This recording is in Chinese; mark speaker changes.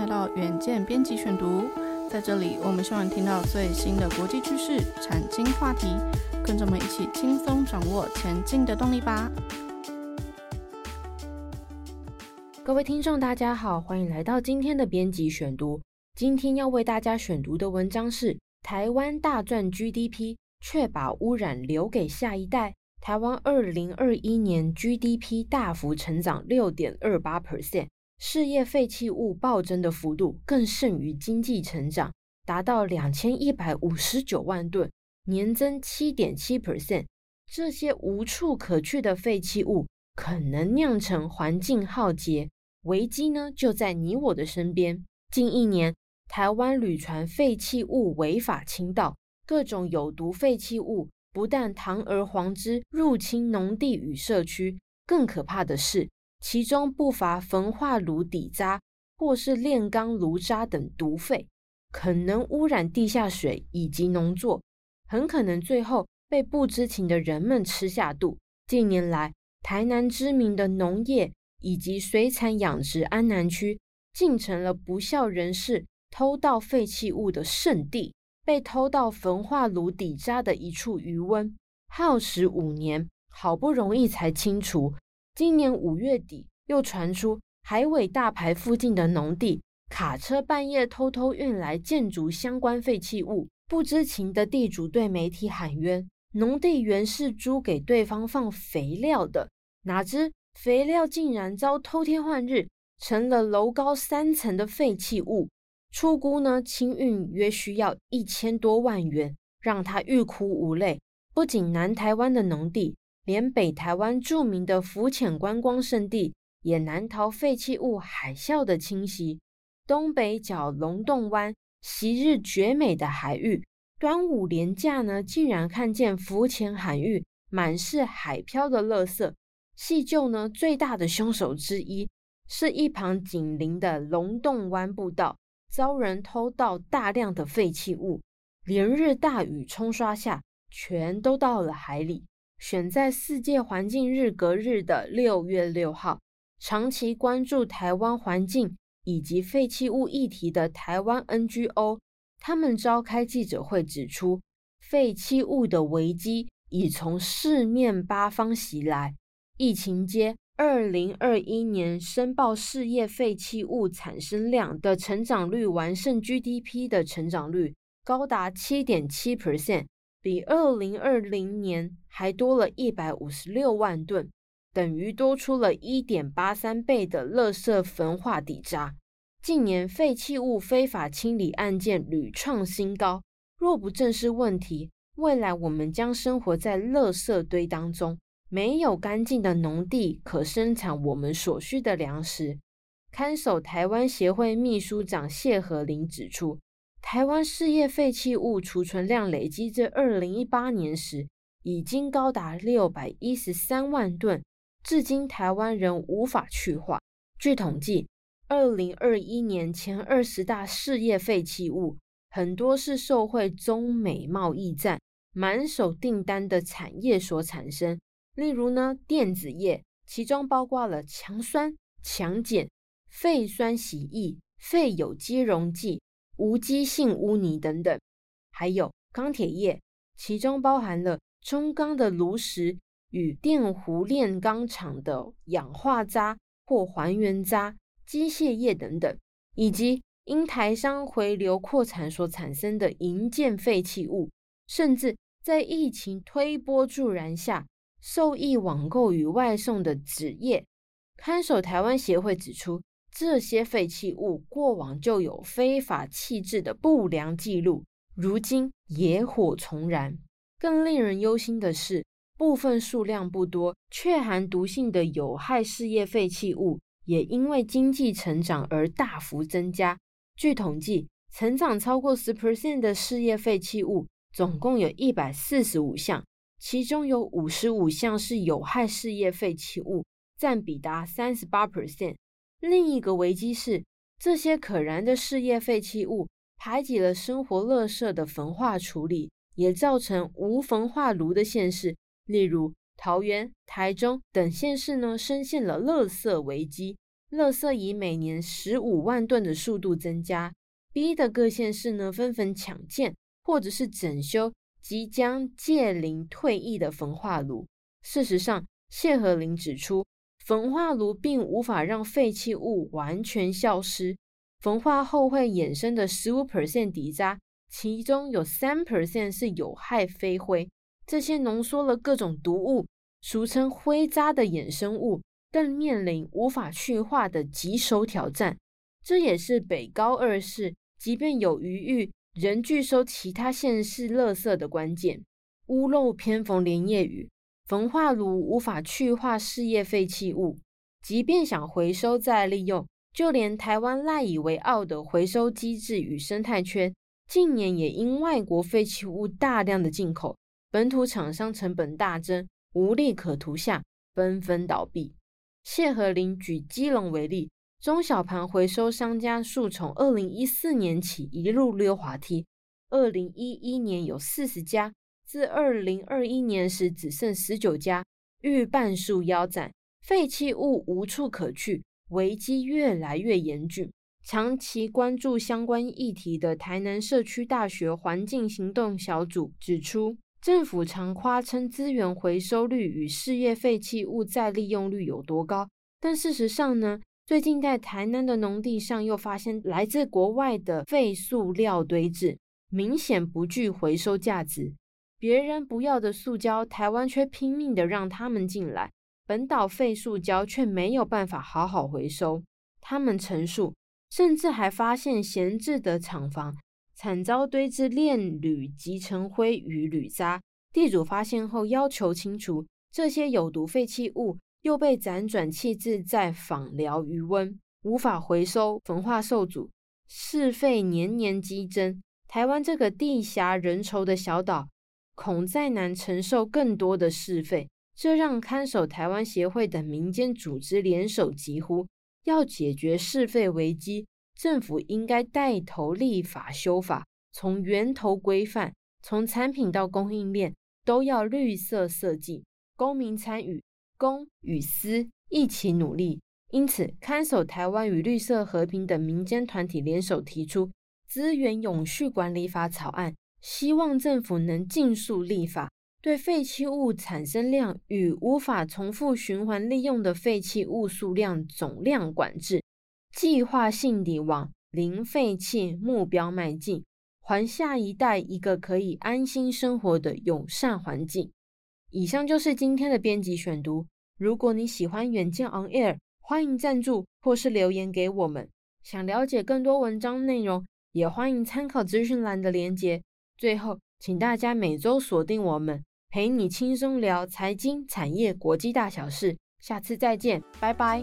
Speaker 1: 来到远见编辑选读，在这里我们希望听到最新的国际趋势、产经话题，跟着我们一起轻松掌握前进的动力吧。
Speaker 2: 各位听众，大家好，欢迎来到今天的编辑选读。今天要为大家选读的文章是《台湾大赚 GDP，却把污染留给下一代》。台湾二零二一年 GDP 大幅成长六点二八 percent，事业废弃物暴增的幅度更甚于经济成长，达到两千一百五十九万吨，年增七点七 percent。这些无处可去的废弃物，可能酿成环境浩劫，危机呢就在你我的身边。近一年，台湾屡传废弃物违法倾倒，各种有毒废弃物。不但堂而皇之入侵农地与社区，更可怕的是，其中不乏焚化炉底渣或是炼钢炉渣等毒废，可能污染地下水以及农作，很可能最后被不知情的人们吃下肚。近年来，台南知名的农业以及水产养殖安南区，竟成了不肖人士偷盗废弃物的圣地。被偷到焚化炉底渣的一处余温，耗时五年，好不容易才清除。今年五月底，又传出海尾大排附近的农地卡车半夜偷偷运来建筑相关废弃物。不知情的地主对媒体喊冤：农地原是租给对方放肥料的，哪知肥料竟然遭偷天换日，成了楼高三层的废弃物。出估呢，清运约需要一千多万元，让他欲哭无泪。不仅南台湾的农地，连北台湾著名的浮潜观光胜地也难逃废弃物海啸的侵袭。东北角龙洞湾，昔日绝美的海域，端午连假呢，竟然看见浮潜海域满是海漂的垃圾。细究呢，最大的凶手之一，是一旁紧邻的龙洞湾步道。遭人偷盗大量的废弃物，连日大雨冲刷下，全都到了海里。选在世界环境日隔日的六月六号，长期关注台湾环境以及废弃物议题的台湾 NGO，他们召开记者会指出，废弃物的危机已从四面八方袭来，疫情间。二零二一年申报事业废弃物产生量的成长率完胜 GDP 的成长率，高达七点七 percent，比二零二零年还多了一百五十六万吨，等于多出了一点八三倍的垃圾焚化底渣。近年废弃物非法清理案件屡创新高，若不正视问题，未来我们将生活在垃圾堆当中。没有干净的农地可生产我们所需的粮食。看守台湾协会秘书长谢和霖指出，台湾事业废弃物储存量累积至二零一八年时，已经高达六百一十三万吨，至今台湾仍无法去化。据统计，二零二一年前二十大事业废弃物，很多是受惠中美贸易战满手订单的产业所产生。例如呢，电子业，其中包括了强酸、强碱、废酸洗液、废有机溶剂、无机性污泥等等；还有钢铁业，其中包含了中钢的炉石与电弧炼钢厂的氧化渣或还原渣、机械业等等，以及因台商回流扩产所产生的营建废弃物，甚至在疫情推波助澜下。受益网购与外送的纸业，看守台湾协会指出，这些废弃物过往就有非法弃置的不良记录，如今野火重燃。更令人忧心的是，部分数量不多却含毒性的有害事业废弃物，也因为经济成长而大幅增加。据统计，成长超过十 percent 的事业废弃物，总共有一百四十五项。其中有五十五项是有害事业废弃物，占比达三十八 percent。另一个危机是，这些可燃的事业废弃物排挤了生活垃圾的焚化处理，也造成无焚化炉的县市，例如桃园、台中等县市呢，深陷了垃圾危机。垃圾以每年十五万吨的速度增加，逼得各县市呢纷纷抢建或者是整修即将届龄退役的焚化炉。事实上，谢和林指出，焚化炉并无法让废弃物完全消失，焚化后会衍生的十五 percent 底渣，其中有三 percent 是有害飞灰，这些浓缩了各种毒物，俗称灰渣的衍生物，更面临无法去化的棘手挑战。这也是北高二市即便有余裕，仍拒收其他县市垃圾的关键。屋漏偏逢连夜雨。焚化炉无法去化事业废弃物，即便想回收再利用，就连台湾赖以为傲的回收机制与生态圈，近年也因外国废弃物大量的进口，本土厂商成本大增，无利可图下，纷纷倒闭。谢和霖举基隆为例，中小盘回收商家数从二零一四年起一路溜滑梯，二零一一年有四十家。自二零二一年时只剩十九家，逾半数腰斩，废弃物无处可去，危机越来越严峻。长期关注相关议题的台南社区大学环境行动小组指出，政府常夸称资源回收率与事业废弃物再利用率有多高，但事实上呢，最近在台南的农地上又发现来自国外的废塑料堆置，明显不具回收价值。别人不要的塑胶，台湾却拼命的让他们进来，本岛废塑胶却没有办法好好回收。他们陈述，甚至还发现闲置的厂房惨遭堆置炼铝集成灰与铝渣，地主发现后要求清除这些有毒废弃物，又被辗转弃置在枋寮鱼塭，无法回收，焚化受阻，市废年年激增。台湾这个地狭人稠的小岛。恐再难承受更多的市废，这让看守台湾协会等民间组织联手疾呼：要解决市废危机，政府应该带头立法修法，从源头规范，从产品到供应链都要绿色设计，公民参与，公与私一起努力。因此，看守台湾与绿色和平等民间团体联手提出资源永续管理法草案。希望政府能尽速立法，对废弃物产生量与无法重复循环利用的废弃物数量总量管制，计划性地往零废弃目标迈进，还下一代一个可以安心生活的友善环境。以上就是今天的编辑选读。如果你喜欢远见 On Air，欢迎赞助或是留言给我们。想了解更多文章内容，也欢迎参考资讯栏的连结。最后，请大家每周锁定我们，陪你轻松聊财经、产业、国际大小事。下次再见，拜拜。